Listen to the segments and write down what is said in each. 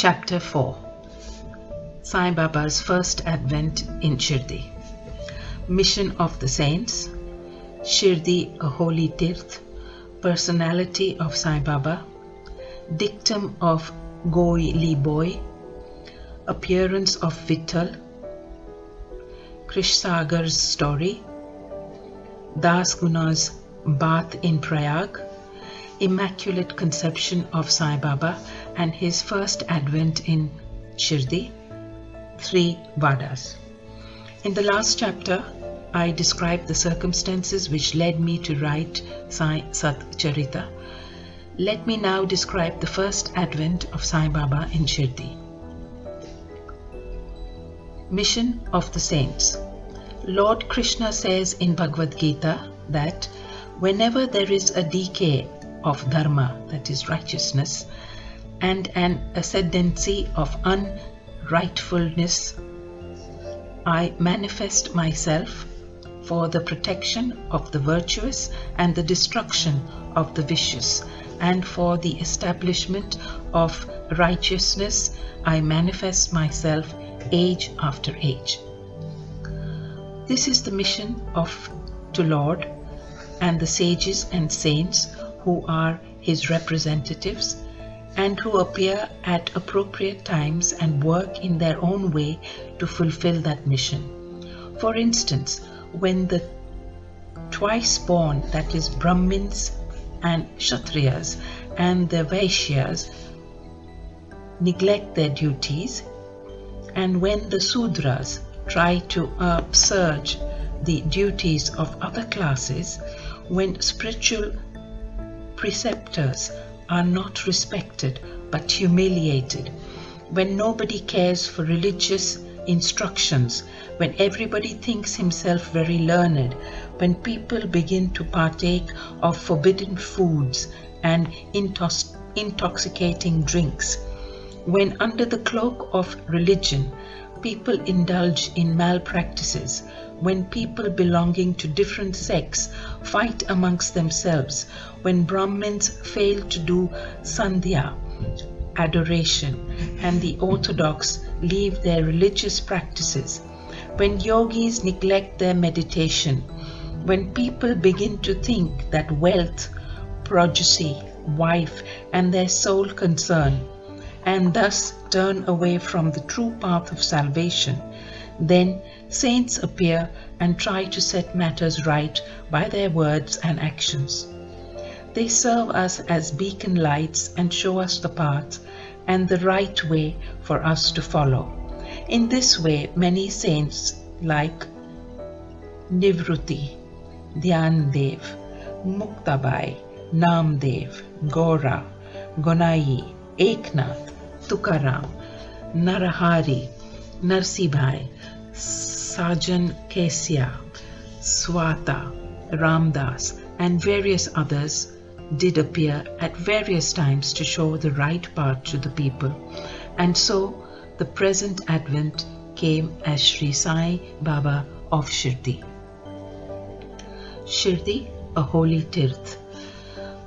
Chapter 4 Sai Baba's First Advent in Shirdi. Mission of the Saints. Shirdi, a holy tirth. Personality of Sai Baba. Dictum of Gauli Boa Appearance of Vittal. Kshirsagar's story. Das Ganu's bath in Prayag. Immaculate Conception of Sai Baba and his first advent in Shirdi, three Vadas. In the last chapter, I described the circumstances which led me to write Sai Sat Charita. Let me now describe the first advent of Sai Baba in Shirdi. Mission of the Saints Lord Krishna says in Bhagavad Gita that whenever there is a decay of dharma, that is righteousness, and an ascendancy of unrightfulness, I manifest myself for the protection of the virtuous and the destruction of the vicious, and for the establishment of righteousness, I manifest myself age after age. This is the mission of to Lord and the sages and saints who are his representatives and who appear at appropriate times and work in their own way to fulfill that mission. For instance, when the twice born, that is, Brahmins and Kshatriyas, and the Vaishyas neglect their duties, and when the Sudras try to upsurge the duties of other classes, when spiritual preceptors are not respected but humiliated, when nobody cares for religious instructions, when everybody thinks himself very learned, when people begin to partake of forbidden foods and intoxicating drinks, when under the cloak of religion people indulge in malpractices, when people belonging to different sects fight amongst themselves, when Brahmins fail to do sandhya, adoration, and the Orthodox leave their religious practices, when yogis neglect their meditation, when people begin to think that wealth, progeny, wife, and their sole concern, and thus turn away from the true path of salvation, then saints appear and try to set matters right by their words and actions. They serve us as beacon lights and show us the path and the right way for us to follow. In this way, many saints like Nivruti, Dhyan Dev, Muktabai, Namdev, Gora, Gonai, Eknath, Tukaram, Narahari, Narsibhai, Sajan Kesia, Swata, Ramdas, and various others did appear at various times to show the right path to the people. And so the present Advent came as Sri Sai Baba of Shirdi. Shirdi, a holy tirth.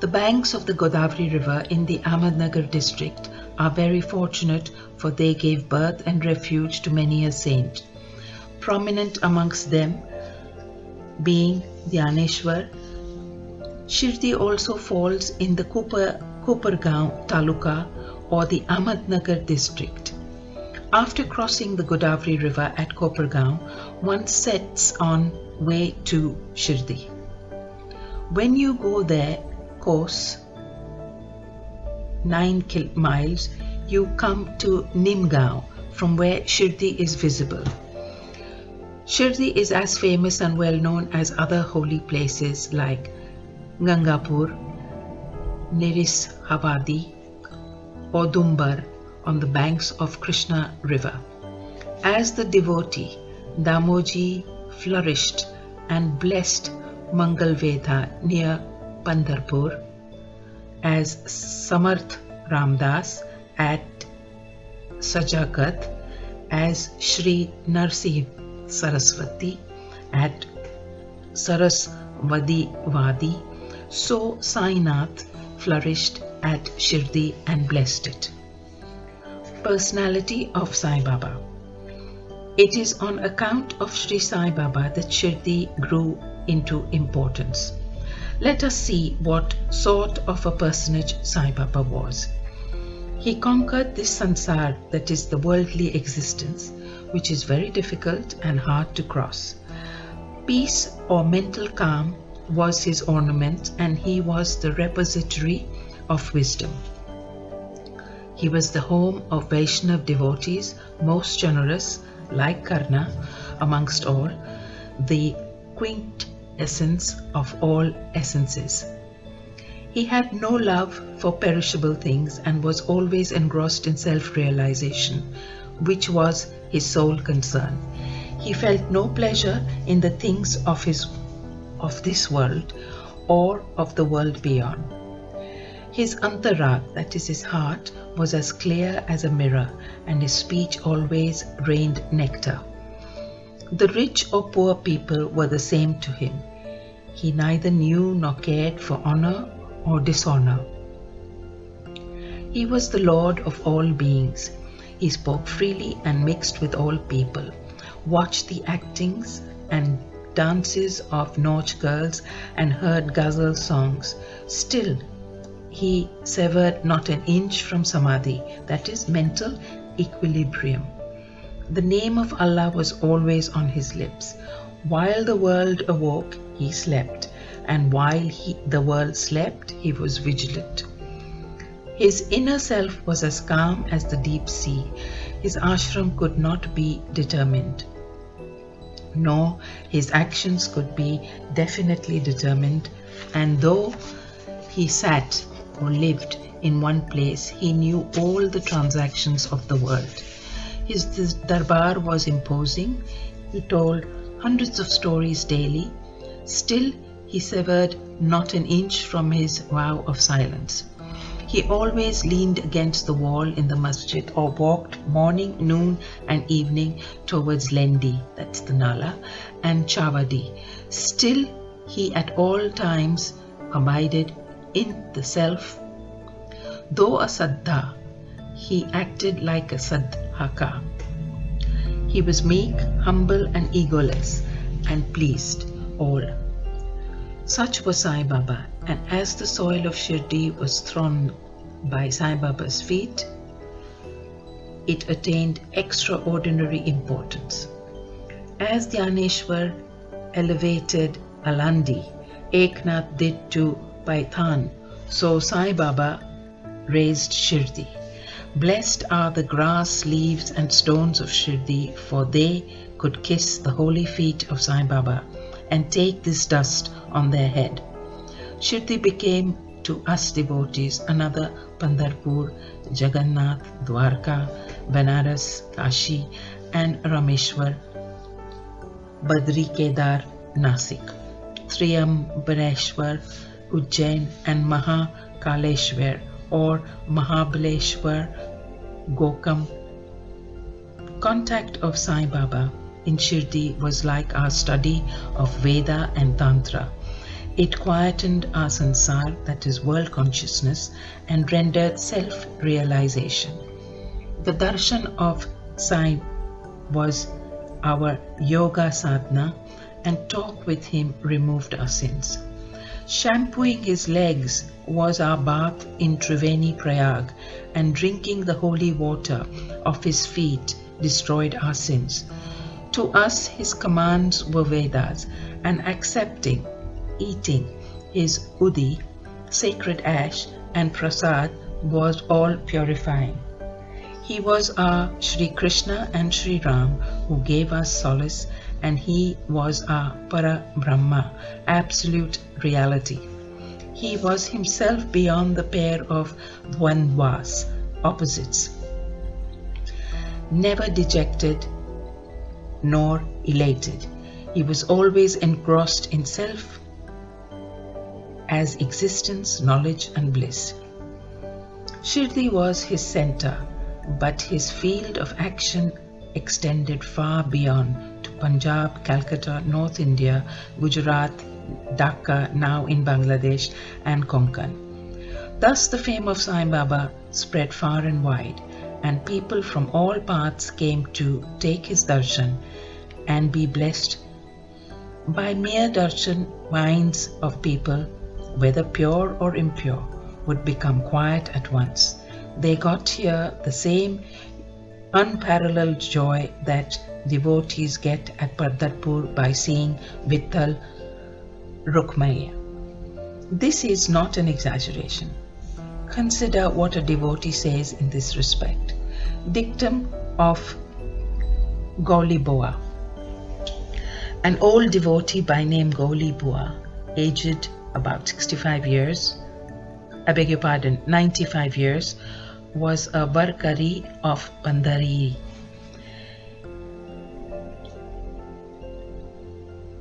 The banks of the Godavari River in the Ahmednagar district are very fortunate for they gave birth and refuge to many a saint. Prominent amongst them being Dhyaneshwar, Shirdi also falls in the Kupar, Kopargaon Taluka or the Ahmednagar district. After crossing the Godavari River at Kopargaon, one sets on way to Shirdi. When you go there, course 9 miles, you come to Nimgaon, from where Shirdi is visible. Shirdi is as famous and well known as other holy places like Gangapur, Niris Havadi, or Dumbar on the banks of Krishna River. As the devotee, Damoji flourished and blessed Mangalveda near Pandharpur, as Samarth Ramdas at Sajjangad, as Sri Narsi Saraswati at Saraswadi Wadi, so Sainath flourished at Shirdi and blessed it. Personality of Sai Baba It is on account of Sri Sai Baba that Shirdi grew into importance. Let us see what sort of a personage Sai Baba was. He conquered this sansar, that is the worldly existence, which is very difficult and hard to cross. Peace or mental calm was his ornament, and he was the repository of wisdom. He was the home of Vaishnav devotees, most generous, like Karna, amongst all, the quintessence of all essences. He had no love for perishable things and was always engrossed in self realization, which was his sole concern. He felt no pleasure in the things of his of this world or of the world beyond. His antarag, that is his heart, was as clear as a mirror, and his speech always rained nectar. The rich or poor people were the same to him. He neither knew nor cared for honor or dishonor. He was the Lord of all beings. He spoke freely and mixed with all people, watched the actings and dances of Nautch girls, and heard ghazal songs. Still, he severed not an inch from samadhi, that is, mental equilibrium. The name of Allah was always on his lips. While the world awoke, he slept, and while he, the world slept, he was vigilant. His inner self was as calm as the deep sea. His ashram could not be determined, nor his actions could be definitely determined. And though he sat or lived in one place, he knew all the transactions of the world. His darbar was imposing. He told hundreds of stories daily. Still, he severed not an inch from his vow of silence. He always leaned against the wall in the masjid or walked morning, noon, and evening towards Lendi, that's the Nala, and Chavadi. Still, he at all times abided in the self. Though a Siddha, he acted like a Sadhaka. He was meek, humble, and egoless, and pleased all. Such was Sai Baba, and as the soil of Shirdi was thrown by Sai Baba's feet, it attained extraordinary importance. As Dhyaneshwar elevated Alandi, Eknath did to Paithan, so Sai Baba raised Shirdi. Blessed are the grass, leaves, and stones of Shirdi, for they could kiss the holy feet of Sai Baba and take this dust on their head. Shirdi became to us devotees another Pandharpur, Jagannath, Dwarka, Banaras, Kashi, and Rameshwar, Badri Kedar, Nasik, Trimbakeshwar, Ujjain, and Mahakaleshwar or Mahabaleshwar, Gokarn. Contact of Sai Baba in Shirdi was like our study of Veda and Tantra. It quietened our sansar, that is world consciousness, and rendered self realization. The darshan of Sai was our yoga sadhana, and talk with him removed our sins. Shampooing his legs was our bath in Triveni Prayag, and drinking the holy water of his feet destroyed our sins. To us, his commands were Vedas, and accepting, eating his udi, sacred ash, and prasad was all purifying. He was our Sri Krishna and Sri Ram who gave us solace, and he was our Para Brahma, absolute reality. He was himself beyond the pair of dvandvas, opposites. Never dejected, nor elated. He was always engrossed in self as existence, knowledge, and bliss. Shirdi was his center, but his field of action extended far beyond to Punjab, Calcutta, North India, Gujarat, Dhaka, now in Bangladesh, and Konkan. Thus, the fame of Sai Baba spread far and wide, and people from all parts came to take his darshan and be blessed. By mere darshan, minds of people, whether pure or impure, would become quiet at once. They got here the same unparalleled joy that devotees get at Pandharpur by seeing Vittal Rukmaya. This is not an exaggeration. Consider what a devotee says in this respect. Dictum of Gauli Boa. An old devotee by name Gauli Boa, aged about 65 years, I beg your pardon, 95 years, was a Varkari of Pandari.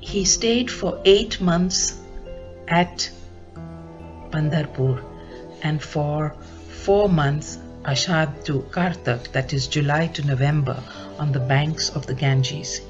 He stayed for eight months at Pandharpur and for four months Ashad to Kartak, that is July to November, on the banks of the Ganges.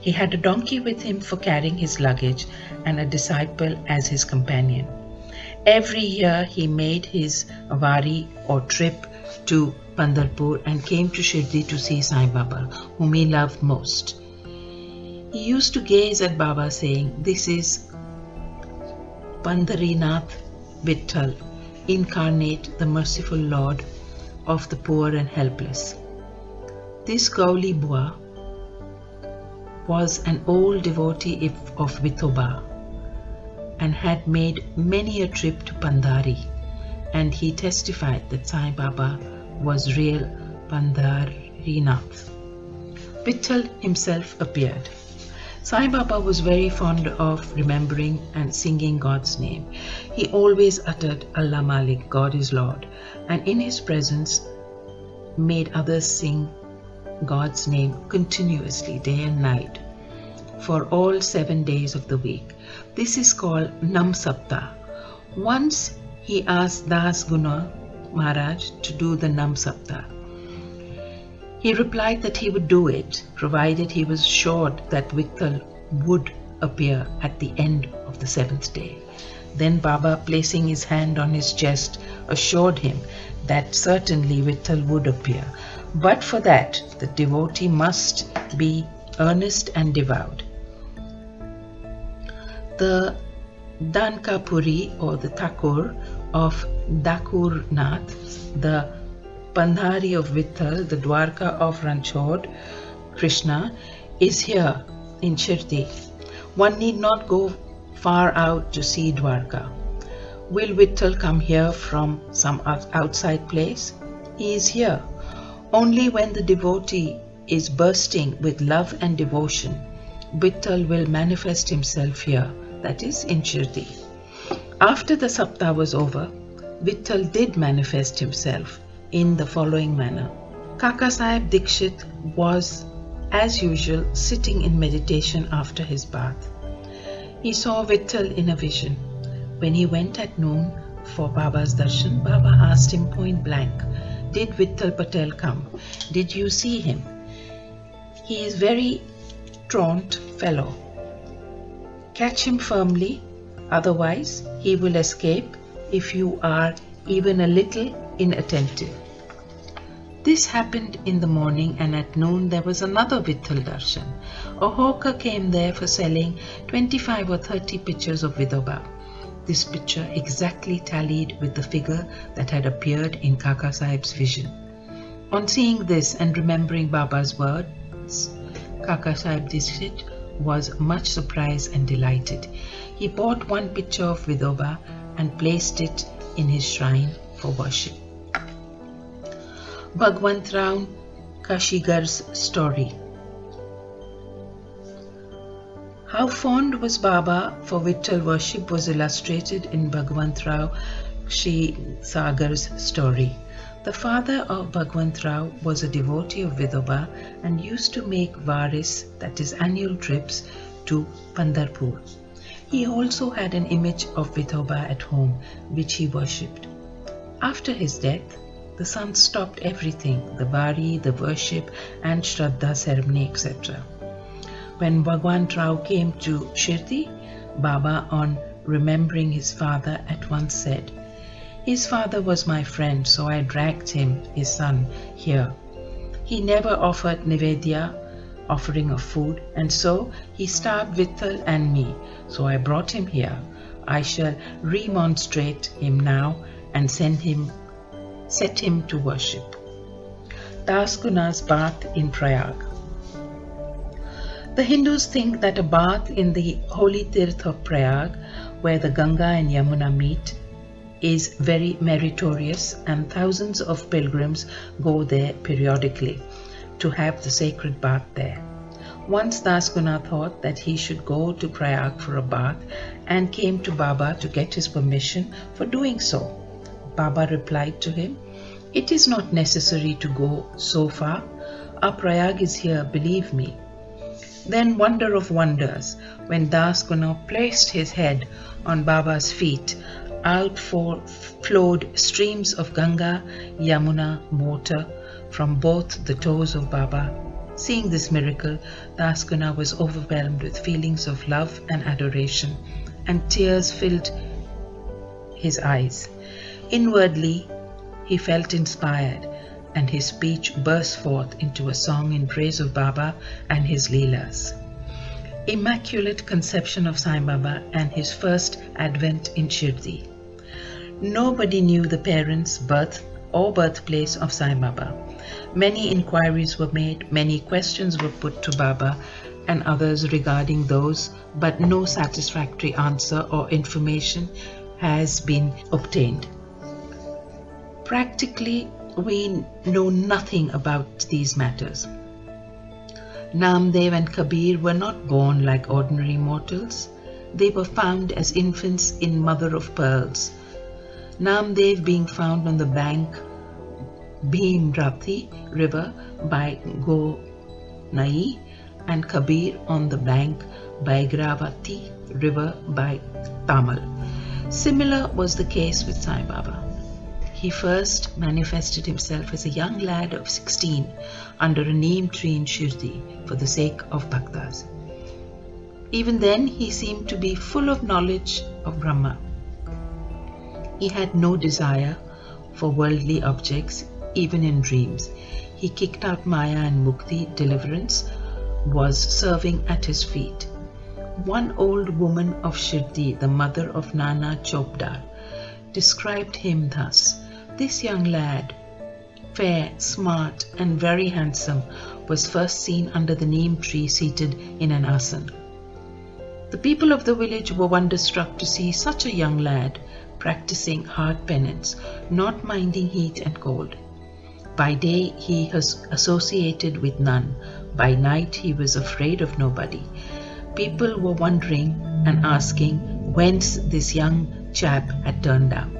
He had a donkey with him for carrying his luggage and a disciple as his companion. Every year he made his vari or trip to Pandharpur and came to Shirdi to see Sai Baba, whom he loved most. He used to gaze at Baba saying, This is Pandharinath Vittal, incarnate the merciful Lord of the poor and helpless. This Gauli Bua was an old devotee of Vithoba and had made many a trip to Pandari, and he testified that Sai Baba was real Pandharinath. Vittal himself appeared. Sai Baba was very fond of remembering and singing God's name. He always uttered Allah Malik, God is Lord, and in his presence made others sing God's name continuously, day and night, for all seven days of the week. This is called Nam Sapta. Once he asked Das Ganu Maharaj to do the Nam Sapta. He replied that he would do it, provided he was assured that Vittal would appear at the end of the seventh day. Then Baba, placing his hand on his chest, assured him that certainly Vittal would appear. But for that, the devotee must be earnest and devout the Dankapuri or the Thakur of Dakur Nath, the Pandhari of Vittal, the Dwarka of Ranchod, Krishna, is here in Shirdi. One need not go far out to see Dwarka. Will Vittal come here from some outside place? He is here. Only when the devotee is bursting with love and devotion, Vittal will manifest himself here that is in Shirdi. After the Sapta was over, Vittal did manifest himself in the following manner. Kaka Sahib Dikshit was, as usual, sitting in meditation after his bath. He saw Vittal in a vision. When he went at noon for Baba's darshan, Baba asked him point blank, Did Vittal Patel come? Did you see him? He is very truant fellow Catch him firmly, otherwise, he will escape if you are even a little inattentive. This happened in the morning, and at noon there was another Vittal Darshan. A hawker came there for selling 25 or 30 pictures of Vithoba. This picture exactly tallied with the figure that had appeared in Kaka Sahib's vision. On seeing this and remembering Baba's words, Kaka Sahib Dikshit was much surprised and delighted. He bought one picture of Vithoba and placed it in his shrine for worship. Bhagwantrao Kshirsagar's story. How fond was Baba for Vittal worship was illustrated in Bhagwantrao Sagar's story. The father of Bhagwantrao was a devotee of Vithoba and used to make varis, that is, annual trips to Pandharpur. He also had an image of Vithoba at home, which he worshipped. After his death, the son stopped everything the vari, the worship, and Shraddha ceremony, etc. When Bhagwantrao came to Shirdi, Baba, on remembering his father, at once said, His father was my friend, so I dragged him, his son, here. He never offered Nivedya, offering of food, and so he starved Vittal and me, so I brought him here. I shall remonstrate him now and send him set him to worship. Das Ganu's bath in Prayag. The Hindus think that a bath in the holy Tirth of Prayag, where the Ganga and Yamuna meet, is very meritorious, and thousands of pilgrims go there periodically to have the sacred bath there. Once Das Ganu thought that he should go to Prayag for a bath and came to Baba to get his permission for doing so. Baba replied to him, It is not necessary to go so far. Our Prayag is here, believe me. Then, wonder of wonders, when Das placed his head on Baba's feet, out flowed streams of Ganga, Yamuna, water from both the toes of Baba. Seeing this miracle, Das was overwhelmed with feelings of love and adoration, and tears filled his eyes. Inwardly, he felt inspired, and his speech burst forth into a song in praise of Baba and his Leelas. Immaculate Conception of Sai Baba and his first advent in Shirdi. Nobody knew the parents' birth or birthplace of Sai Baba. Many inquiries were made, many questions were put to Baba and others regarding those, but no satisfactory answer or information has been obtained. Practically, we know nothing about these matters. Namdev and Kabir were not born like ordinary mortals. They were found as infants in mother of pearls. Namdev being found on the bank Bhimrathi river by Gonai and Kabir on the bank by Gravati river by Tamal. Similar was the case with Sai Baba. He first manifested himself as a young lad of 16 under a neem tree in Shirdi for the sake of bhaktas. Even then, he seemed to be full of knowledge of Brahma. He had no desire for worldly objects, even in dreams. He kicked out Maya and Mukti, deliverance, was serving at his feet. One old woman of Shirdi, the mother of Nana Chopdar, described him thus this young lad, fair, smart, and very handsome, was first seen under the neem tree seated in an asan. The people of the village were wonderstruck to see such a young lad practicing hard penance, not minding heat and cold. By day he was associated with none, by night he was afraid of nobody. People were wondering and asking whence this young chap had turned up.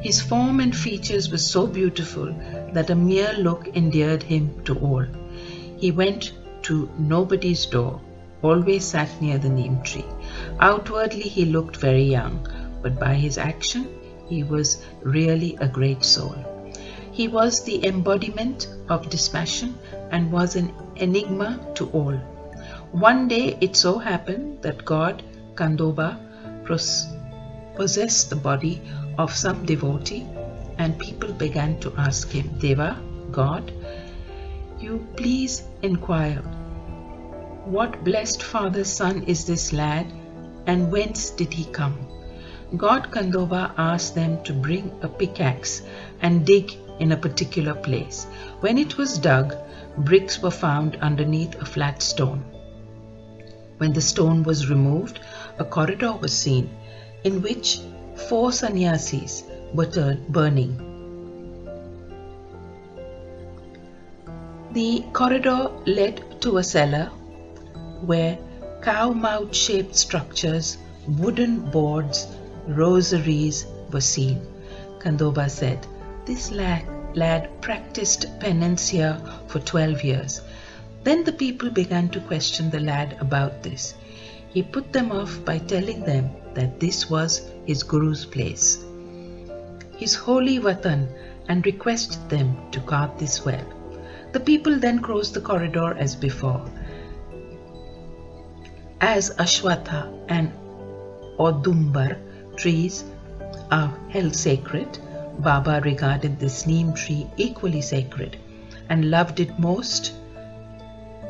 His form and features were so beautiful that a mere look endeared him to all. He went to nobody's door, always sat near the neem tree. Outwardly he looked very young, but by his action he was really a great soul. He was the embodiment of dispassion and was an enigma to all. One day it so happened that God, Kandoba, possessed the body of some devotee, and people began to ask him, Deva, God, you please inquire, what blessed father's son is this lad, and whence did he come? God Kandoba asked them to bring a pickaxe and dig in a particular place. When it was dug, bricks were found underneath a flat stone. When the stone was removed, a corridor was seen in which four sannyasis were burning. The corridor led to a cellar where cow mouth shaped structures, wooden boards, rosaries were seen. Kandoba said, This lad, lad practiced penance here for 12 years. Then the people began to question the lad about this. He put them off by telling them that this was his Guru's place, his holy Vatan, and requested them to guard this well. The people then crossed the corridor as before. As Ashwatha and Odumbar trees are held sacred, Baba regarded this neem tree equally sacred and loved it most.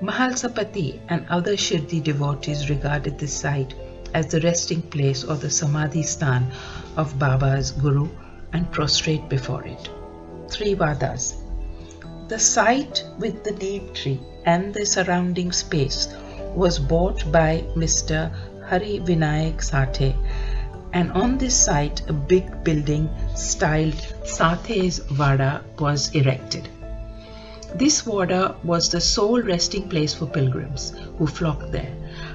Mahalsapati and other Shirdi devotees regarded this site as the resting place or the Samadhi Stan of Baba's Guru and prostrate before it. Three Vadas. The site with the neem tree and the surrounding space was bought by Mr. Hari Vinayak Sathe and on this site a big building styled Sathe's Vada was erected. This Wada was the sole resting place for pilgrims who flocked there.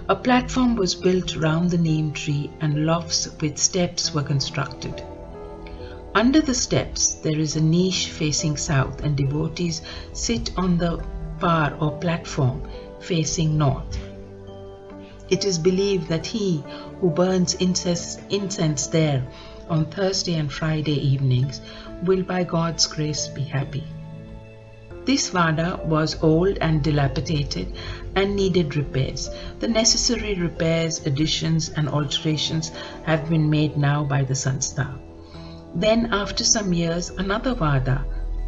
A platform was built round the neem tree and lofts with steps were constructed. Under the steps there is a niche facing south and devotees sit on the par or platform facing north. It is believed that he who burns incense, incense there on Thursday and Friday evenings will by God's grace be happy. This Vada was old and dilapidated and needed repairs. The necessary repairs, additions, and alterations have been made now by the Sanstha. Then, after some years, another Vada,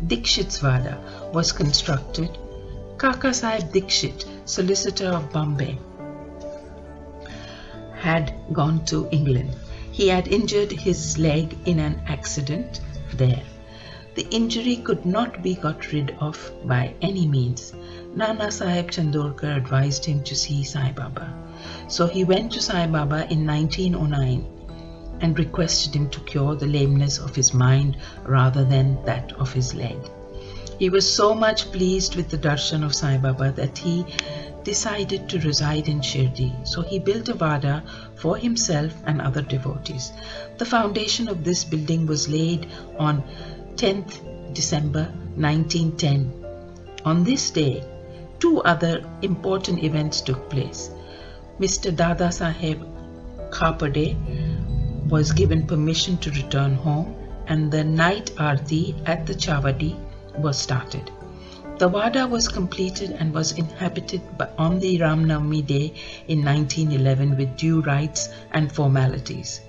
Dikshit's Vada, was constructed. Kaka Sahib Dikshit, solicitor of Bombay, had gone to England. He had injured his leg in an accident there. The injury could not be got rid of by any means. Nana Sahib Chandorkar advised him to see Sai Baba. So he went to Sai Baba in 1909 and requested him to cure the lameness of his mind rather than that of his leg. He was so much pleased with the darshan of Sai Baba that he decided to reside in Shirdi, so he built a Vada for himself and other devotees. The foundation of this building was laid on 10th December 1910. On this day, two other important events took place. Mr. Dada Saheb Khaparde was given permission to return home and the night arti at the Chavadi was started. The Wada was completed and was inhabited on the Ramnavami day in 1911 with due rites and formalities.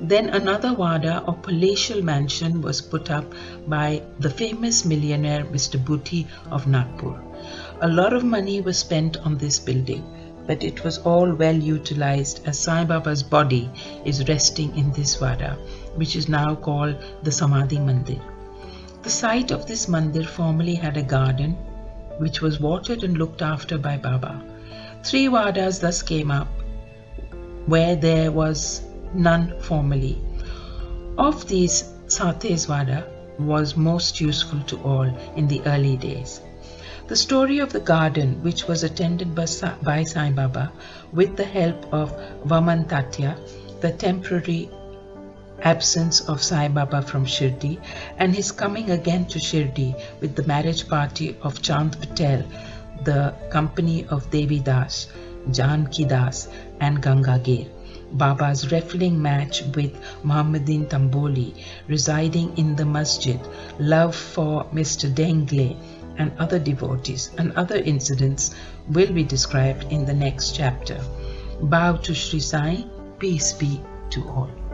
Then another Wada or palatial mansion was put up by the famous millionaire Mr. Bhuti of Nagpur. A lot of money was spent on this building, but it was all well utilized as Sai Baba's body is resting in this Wada, which is now called the Samadhi Mandir. The site of this mandir formerly had a garden which was watered and looked after by Baba. Three wadas thus came up where there was none formally. Of these, Sathe's was most useful to all in the early days. The story of the garden, which was attended by, by Sai Baba with the help of Vaman Tatya, the temporary absence of Sai Baba from Shirdi and his coming again to Shirdi with the marriage party of Chand Patel, the company of Devi Das, Janki Das and Gangagir. Baba's wrestling match with Muhammadin Tamboli residing in the masjid, love for Mr. Dengle and other devotees and other incidents will be described in the next chapter. Bow to Sri Sai, peace be to all.